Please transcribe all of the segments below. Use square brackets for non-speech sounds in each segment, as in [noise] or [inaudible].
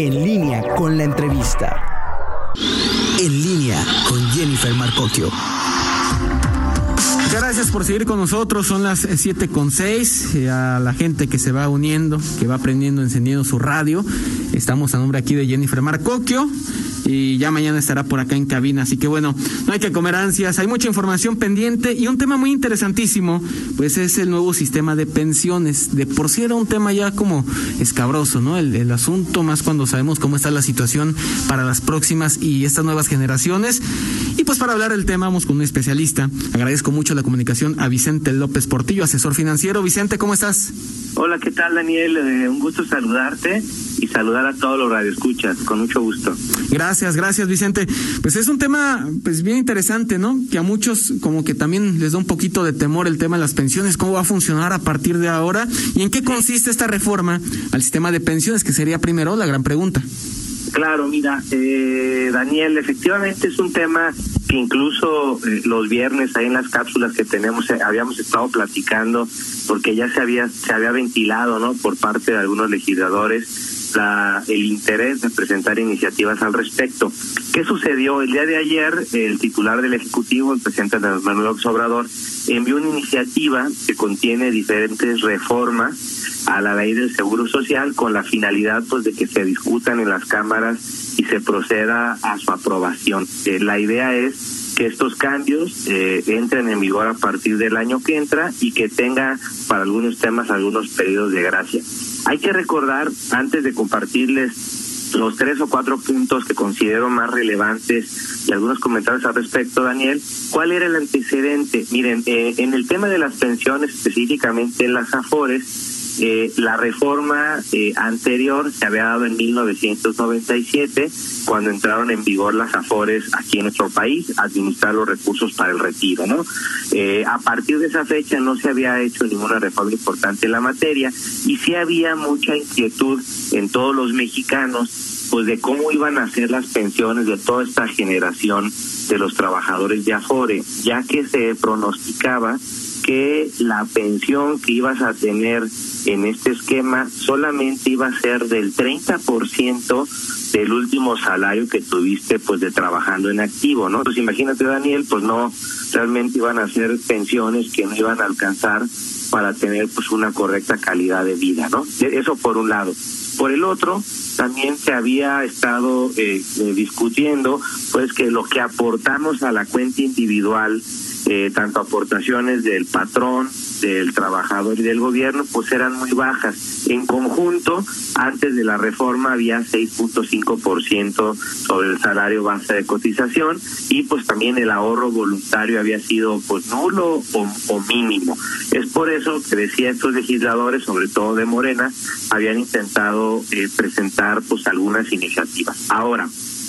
En línea con la entrevista. En línea con Jennifer Marcocchio. Gracias por seguir con nosotros. Son las siete con seis. Eh, a la gente que se va uniendo, que va aprendiendo, encendiendo su radio. Estamos a nombre aquí de Jennifer Marcocchio y ya mañana estará por acá en cabina. Así que bueno, no hay que comer ansias, hay mucha información pendiente y un tema muy interesantísimo, pues es el nuevo sistema de pensiones. De por sí era un tema ya como escabroso, ¿no? El, el asunto más cuando sabemos cómo está la situación para las próximas y estas nuevas generaciones. Y pues para hablar del tema vamos con un especialista. Agradezco mucho la comunicación a Vicente López Portillo, asesor financiero. Vicente, ¿cómo estás? Hola, ¿qué tal Daniel? Eh, un gusto saludarte y saludar a todos los radioescuchas, con mucho gusto. Gracias, gracias Vicente. Pues es un tema pues bien interesante, ¿no? Que a muchos como que también les da un poquito de temor el tema de las pensiones, cómo va a funcionar a partir de ahora y en qué consiste esta reforma al sistema de pensiones, que sería primero la gran pregunta. Claro, mira, eh, Daniel, efectivamente es un tema que incluso eh, los viernes ahí en las cápsulas que tenemos eh, habíamos estado platicando porque ya se había se había ventilado, ¿no? Por parte de algunos legisladores la, el interés de presentar iniciativas al respecto. ¿Qué sucedió? El día de ayer, el titular del Ejecutivo, el presidente Manuel López Obrador, envió una iniciativa que contiene diferentes reformas a la ley del Seguro Social con la finalidad pues de que se discutan en las cámaras y se proceda a su aprobación. Eh, la idea es que estos cambios eh, entren en vigor a partir del año que entra y que tenga para algunos temas algunos periodos de gracia. Hay que recordar, antes de compartirles los tres o cuatro puntos que considero más relevantes y algunos comentarios al respecto, Daniel, ¿cuál era el antecedente? Miren, eh, en el tema de las pensiones, específicamente en las AFORES, eh, la reforma eh, anterior se había dado en 1997, cuando entraron en vigor las AFORES aquí en nuestro país, administrar los recursos para el retiro, ¿no? Eh, a partir de esa fecha no se había hecho ninguna reforma importante en la materia y sí había mucha inquietud en todos los mexicanos pues de cómo iban a ser las pensiones de toda esta generación de los trabajadores de Afore, ya que se pronosticaba que la pensión que ibas a tener en este esquema solamente iba a ser del 30% del último salario que tuviste pues de trabajando en activo, ¿no? Pues imagínate Daniel, pues no realmente iban a ser pensiones que no iban a alcanzar para tener pues una correcta calidad de vida, ¿no? Eso por un lado. Por el otro, también se había estado eh, eh, discutiendo pues que lo que aportamos a la cuenta individual eh, tanto aportaciones del patrón, del trabajador y del gobierno, pues eran muy bajas. En conjunto, antes de la reforma había 6.5% sobre el salario base de cotización y pues también el ahorro voluntario había sido pues nulo o, mínimo. Es por eso que decía estos legisladores, sobre todo de Morena, habían intentado eh, presentar pues algunas iniciativas. Ahora,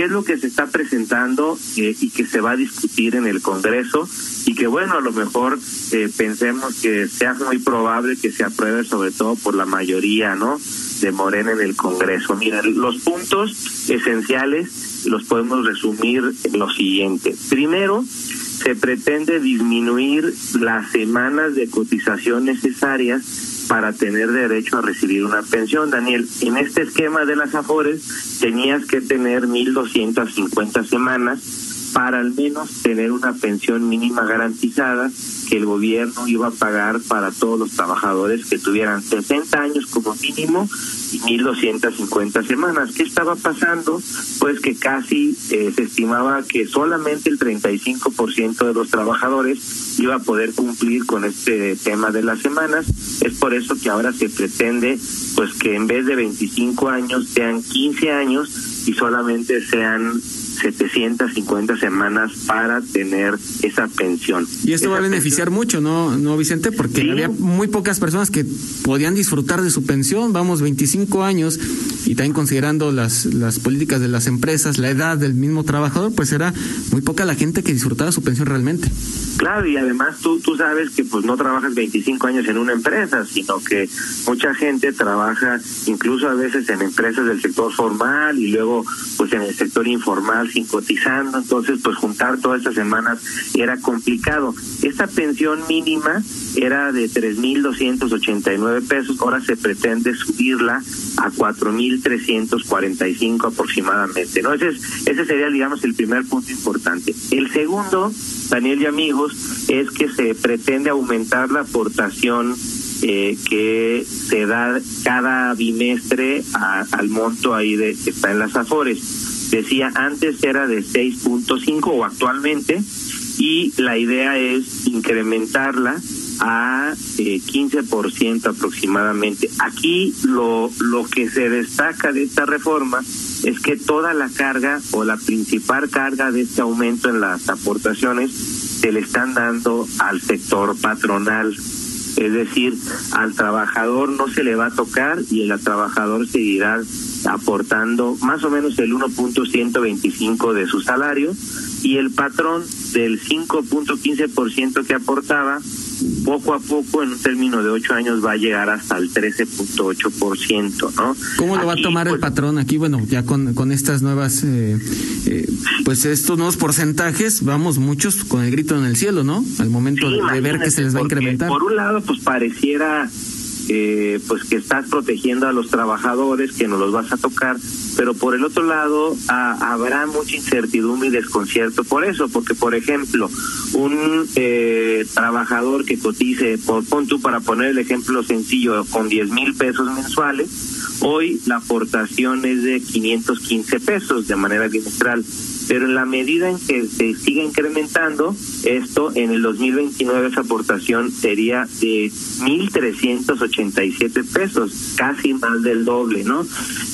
qué es lo que se está presentando eh, y que se va a discutir en el Congreso y que bueno, a lo mejor eh, pensemos que sea muy probable que se apruebe sobre todo por la mayoría, ¿no? De Morena en el Congreso. Mira, los puntos esenciales los podemos resumir en lo siguiente. Primero, se pretende disminuir las semanas de cotización necesarias para tener derecho a recibir una pensión. Daniel, en este esquema de las AFORES tenías que tener 1.250 semanas para al menos tener una pensión mínima garantizada que el gobierno iba a pagar para todos los trabajadores que tuvieran 60 años como mínimo y 1.250 semanas. ¿Qué estaba pasando? Pues que casi eh, se estimaba que solamente el 35% de los trabajadores iba a poder cumplir con este tema de las semanas. Es por eso que ahora se pretende pues que en vez de 25 años sean 15 años y solamente sean 750 semanas para tener esa pensión. Y esto esa va a beneficiar pensión, mucho, ¿no, no Vicente? Porque Sí. había muy pocas personas que podían disfrutar de su pensión, vamos, 25 años, y también considerando las, las políticas de las empresas, la edad del mismo trabajador, pues era muy poca la gente que disfrutaba su pensión realmente. Claro, y además tú, tú sabes que pues no trabajas 25 años en una empresa, sino que mucha gente trabaja incluso a veces en empresas del sector formal y luego pues en el sector informal sin cotizando, entonces pues juntar todas estas semanas era complicado. Esta pensión mínima era de 3.289 pesos, ahora se pretende subirla a 1.345 aproximadamente. ¿no? Ese, es, ese sería, digamos, el primer punto importante. El segundo, Daniel y amigos, es que se pretende aumentar la aportación eh, que se da cada bimestre al monto ahí de que está en las Afores. Decía, antes era de 6.5 o actualmente, y la idea es incrementarla a eh, 15% aproximadamente. Aquí lo, lo que se destaca de esta reforma es que toda la carga o la principal carga de este aumento en las aportaciones se le están dando al sector patronal. Es decir, al trabajador no se le va a tocar y el trabajador seguirá aportando más o menos el 1.125 de su salario y el patrón del 5.15% que aportaba poco a poco, en un término de ocho años, va a llegar hasta el 13.8%, ¿no? ¿Cómo lo va a tomar el pues, patrón aquí? Bueno, ya con, con estas nuevas, eh, eh, pues estos nuevos porcentajes, vamos muchos con el grito en el cielo, ¿no? Al momento de ver que se les va a incrementar. Por un lado, pues pareciera eh, pues que estás protegiendo a los trabajadores, que no los vas a tocar, pero por el otro lado habrá mucha incertidumbre y desconcierto por eso, porque por ejemplo, un eh, trabajador que cotice, por pon tú para poner el ejemplo sencillo, con 10 mil pesos mensuales, hoy la aportación es de 515 pesos de manera bimestral pero en la medida en que se siga incrementando, esto en el 2029 esa aportación sería de 1.387 pesos, casi más del doble, ¿no?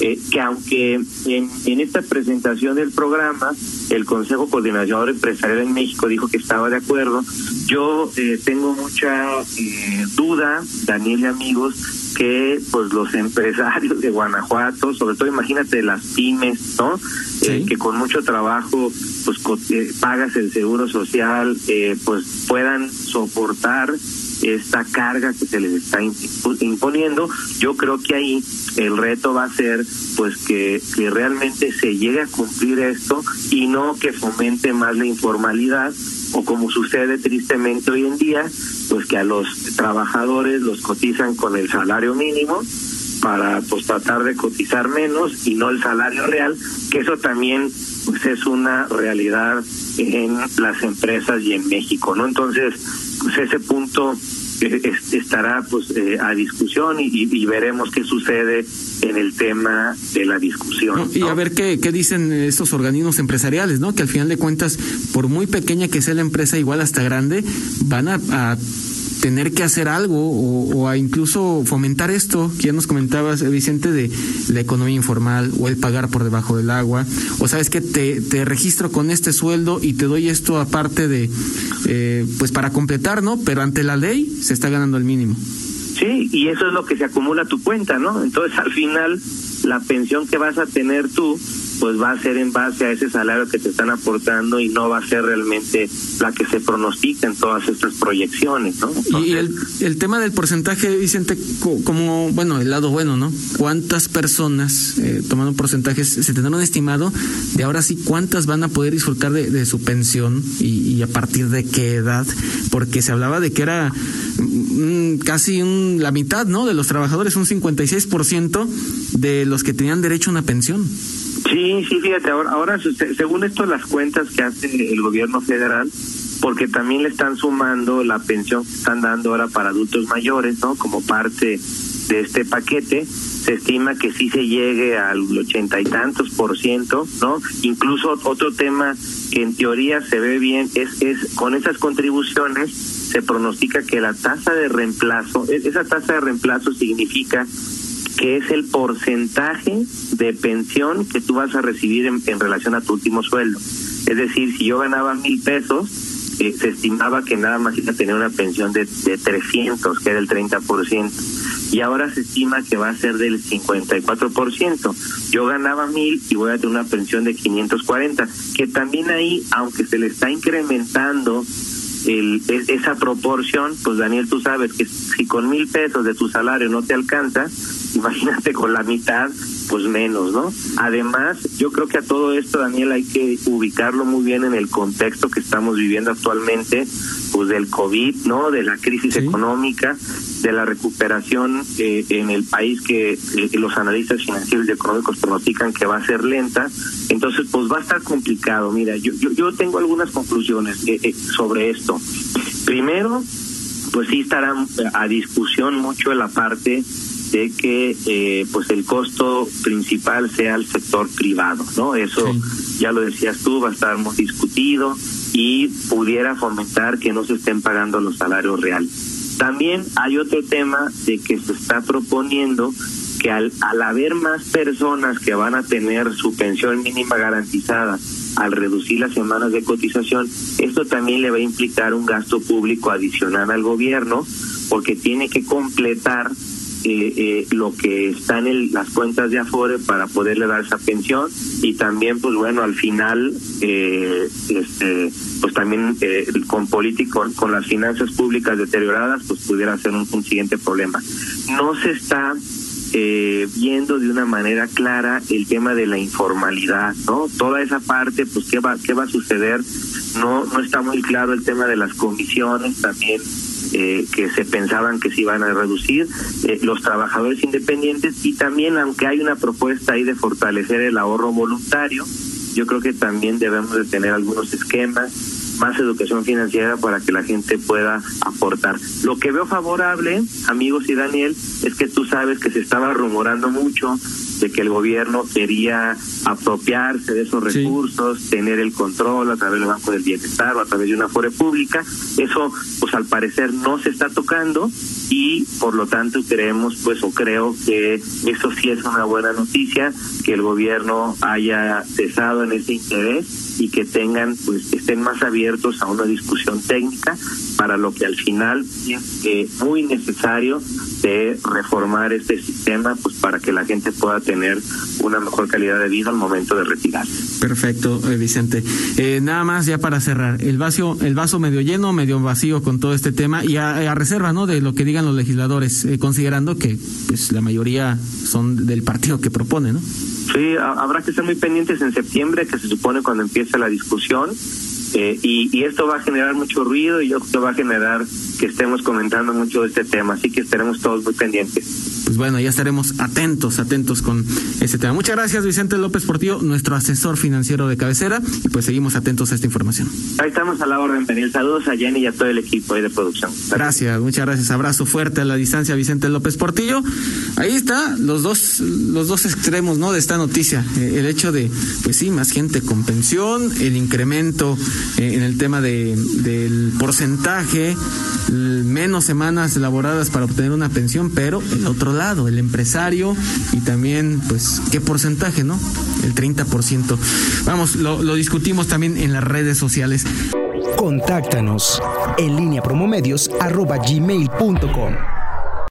Eh, que aunque en, en esta presentación del programa el Consejo Coordinador Empresarial en México dijo que estaba de acuerdo, yo eh, tengo mucha eh, duda, Daniel y amigos, que pues los empresarios de Guanajuato, sobre todo imagínate las pymes, ¿no? Eh, que con mucho trabajo pues eh, pagas el seguro social, eh, pues puedan soportar esta carga que se les está imponiendo. Yo creo que ahí el reto va a ser pues que, que realmente se llegue a cumplir esto y no que fomente más la informalidad o como sucede tristemente hoy en día, pues que a los trabajadores los cotizan con el salario mínimo para pues tratar de cotizar menos y no el salario real, que eso también pues es una realidad en las empresas y en México, ¿no? Entonces, pues ese punto estará pues eh, a discusión y, veremos qué sucede en el tema de la discusión. Y a ver qué, qué dicen estos organismos empresariales, ¿no? Que al final de cuentas, por muy pequeña que sea la empresa, igual hasta grande, van a tener que hacer algo o, a incluso fomentar esto que ya nos comentabas, eh, Vicente, de la economía informal o el pagar por debajo del agua. O sabes que te, te registro con este sueldo y te doy esto aparte de, eh, pues para completar, ¿no? Pero ante la ley se está ganando el mínimo. Sí, y eso es lo que se acumula a tu cuenta, ¿no? Entonces al final la pensión que vas a tener tú pues va a ser en base a ese salario que te están aportando y no va a ser realmente la que se pronostica en todas estas proyecciones, ¿no? y el, el, tema del porcentaje, Vicente, como, bueno, el lado bueno, ¿no? ¿Cuántas personas, eh, tomando porcentajes, se tendrán un estimado de ahora sí cuántas van a poder disfrutar de, su pensión y, a partir de qué edad? Porque se hablaba de que era mm, casi un, la mitad, ¿no? De los trabajadores, un 56% de los que tenían derecho a una pensión. Sí, sí, fíjate, ahora, ahora según esto las cuentas que hace el gobierno federal, porque también le están sumando la pensión que están dando ahora para adultos mayores, ¿no? Como parte de este paquete, se estima que sí se llegue al ochenta y tantos por ciento, ¿no? Incluso otro tema que en teoría se ve bien es, es con esas contribuciones se pronostica que la tasa de reemplazo, e-, esa tasa de reemplazo significa que es el porcentaje de pensión que tú vas a recibir en, relación a tu último sueldo. Es decir, si yo ganaba mil pesos, eh, se estimaba que nada más iba a tener una pensión de, de 300, que era el 30%, y ahora se estima que va a ser del 54%. Yo ganaba mil y voy a tener una pensión de 540, que también ahí, aunque se le está incrementando el, esa proporción, pues Daniel, tú sabes que si con mil pesos de tu salario no te alcanza, [laughs] imagínate con la mitad, pues menos, ¿no? Además, yo creo que a todo esto, Daniel, hay que ubicarlo muy bien en el contexto que estamos viviendo actualmente, pues del COVID, ¿no? De la crisis económica, de la recuperación eh, en el país que eh, los analistas financieros y económicos pronostican que va a ser lenta. Entonces, pues va a estar complicado. Mira, yo, yo, yo tengo algunas conclusiones eh, sobre esto. Primero, pues sí estará a discusión mucho la parte de que eh, pues el costo principal sea el sector privado, ¿no? Eso ya lo decías tú, va a estar muy discutido y pudiera fomentar que no se estén pagando los salarios reales. También hay otro tema de que se está proponiendo que al, al haber más personas que van a tener su pensión mínima garantizada al reducir las semanas de cotización, esto también le va a implicar un gasto público adicional al gobierno porque tiene que completar eh, eh, lo que está en las cuentas de Afore para poderle dar esa pensión. Y también pues bueno al final eh, este pues también eh, con político con las finanzas públicas deterioradas pues pudiera ser un, siguiente problema. No se está eh, viendo de una manera clara el tema de la informalidad, ¿no? Toda esa parte, pues qué va qué va a suceder, no no está muy claro el tema de las comisiones también eh, que se pensaban que se iban a reducir, eh, los trabajadores independientes y también, aunque hay una propuesta ahí de fortalecer el ahorro voluntario, yo creo que también debemos de tener algunos esquemas, más educación financiera para que la gente pueda aportar. Lo que veo favorable, amigos y Daniel, es que tú sabes que se estaba rumorando mucho de que el gobierno quería apropiarse de esos recursos, tener el control a través del Banco del Bienestar o a través de una fore pública. Eso, pues al parecer no se está tocando y por lo tanto creemos, pues o creo que eso sí es una buena noticia, que el gobierno haya cesado en ese interés y que tengan, pues estén más abiertos a una discusión técnica para lo que al final es eh, muy necesario de reformar este sistema pues para que la gente pueda tener una mejor calidad de vida al momento de retirarse. Perfecto, eh, Vicente. Eh, nada más ya para cerrar, el vaso, el vaso medio lleno, medio vacío con todo este tema y a, reserva, ¿no? De lo que digan los legisladores, eh, considerando que pues la mayoría son del partido que propone, ¿no? Sí, habrá que ser muy pendientes en septiembre, que se supone cuando empieza la discusión eh, y, esto va a generar mucho ruido y yo creo que va a generar que estemos comentando mucho de este tema, así que estaremos todos muy pendientes. Pues bueno, ya estaremos atentos, atentos con este tema. Muchas gracias, Vicente López Portillo, nuestro asesor financiero de cabecera, y pues seguimos atentos a esta información. Ahí estamos a la orden, Daniel. Saludos a Jenny y a todo el equipo de producción. Gracias. muchas gracias. Abrazo fuerte a la distancia, Vicente López Portillo. Ahí está, los dos, los dos extremos, ¿no? De esta noticia. Eh, el hecho de, pues sí, más gente con pensión, el incremento eh, en el tema de, del porcentaje, menos semanas elaboradas para obtener una pensión, pero el otro lado, el empresario y también, pues, qué porcentaje, ¿no? El 30%. Vamos, lo, discutimos también en las redes sociales. Contáctanos en línea promomedios arroba.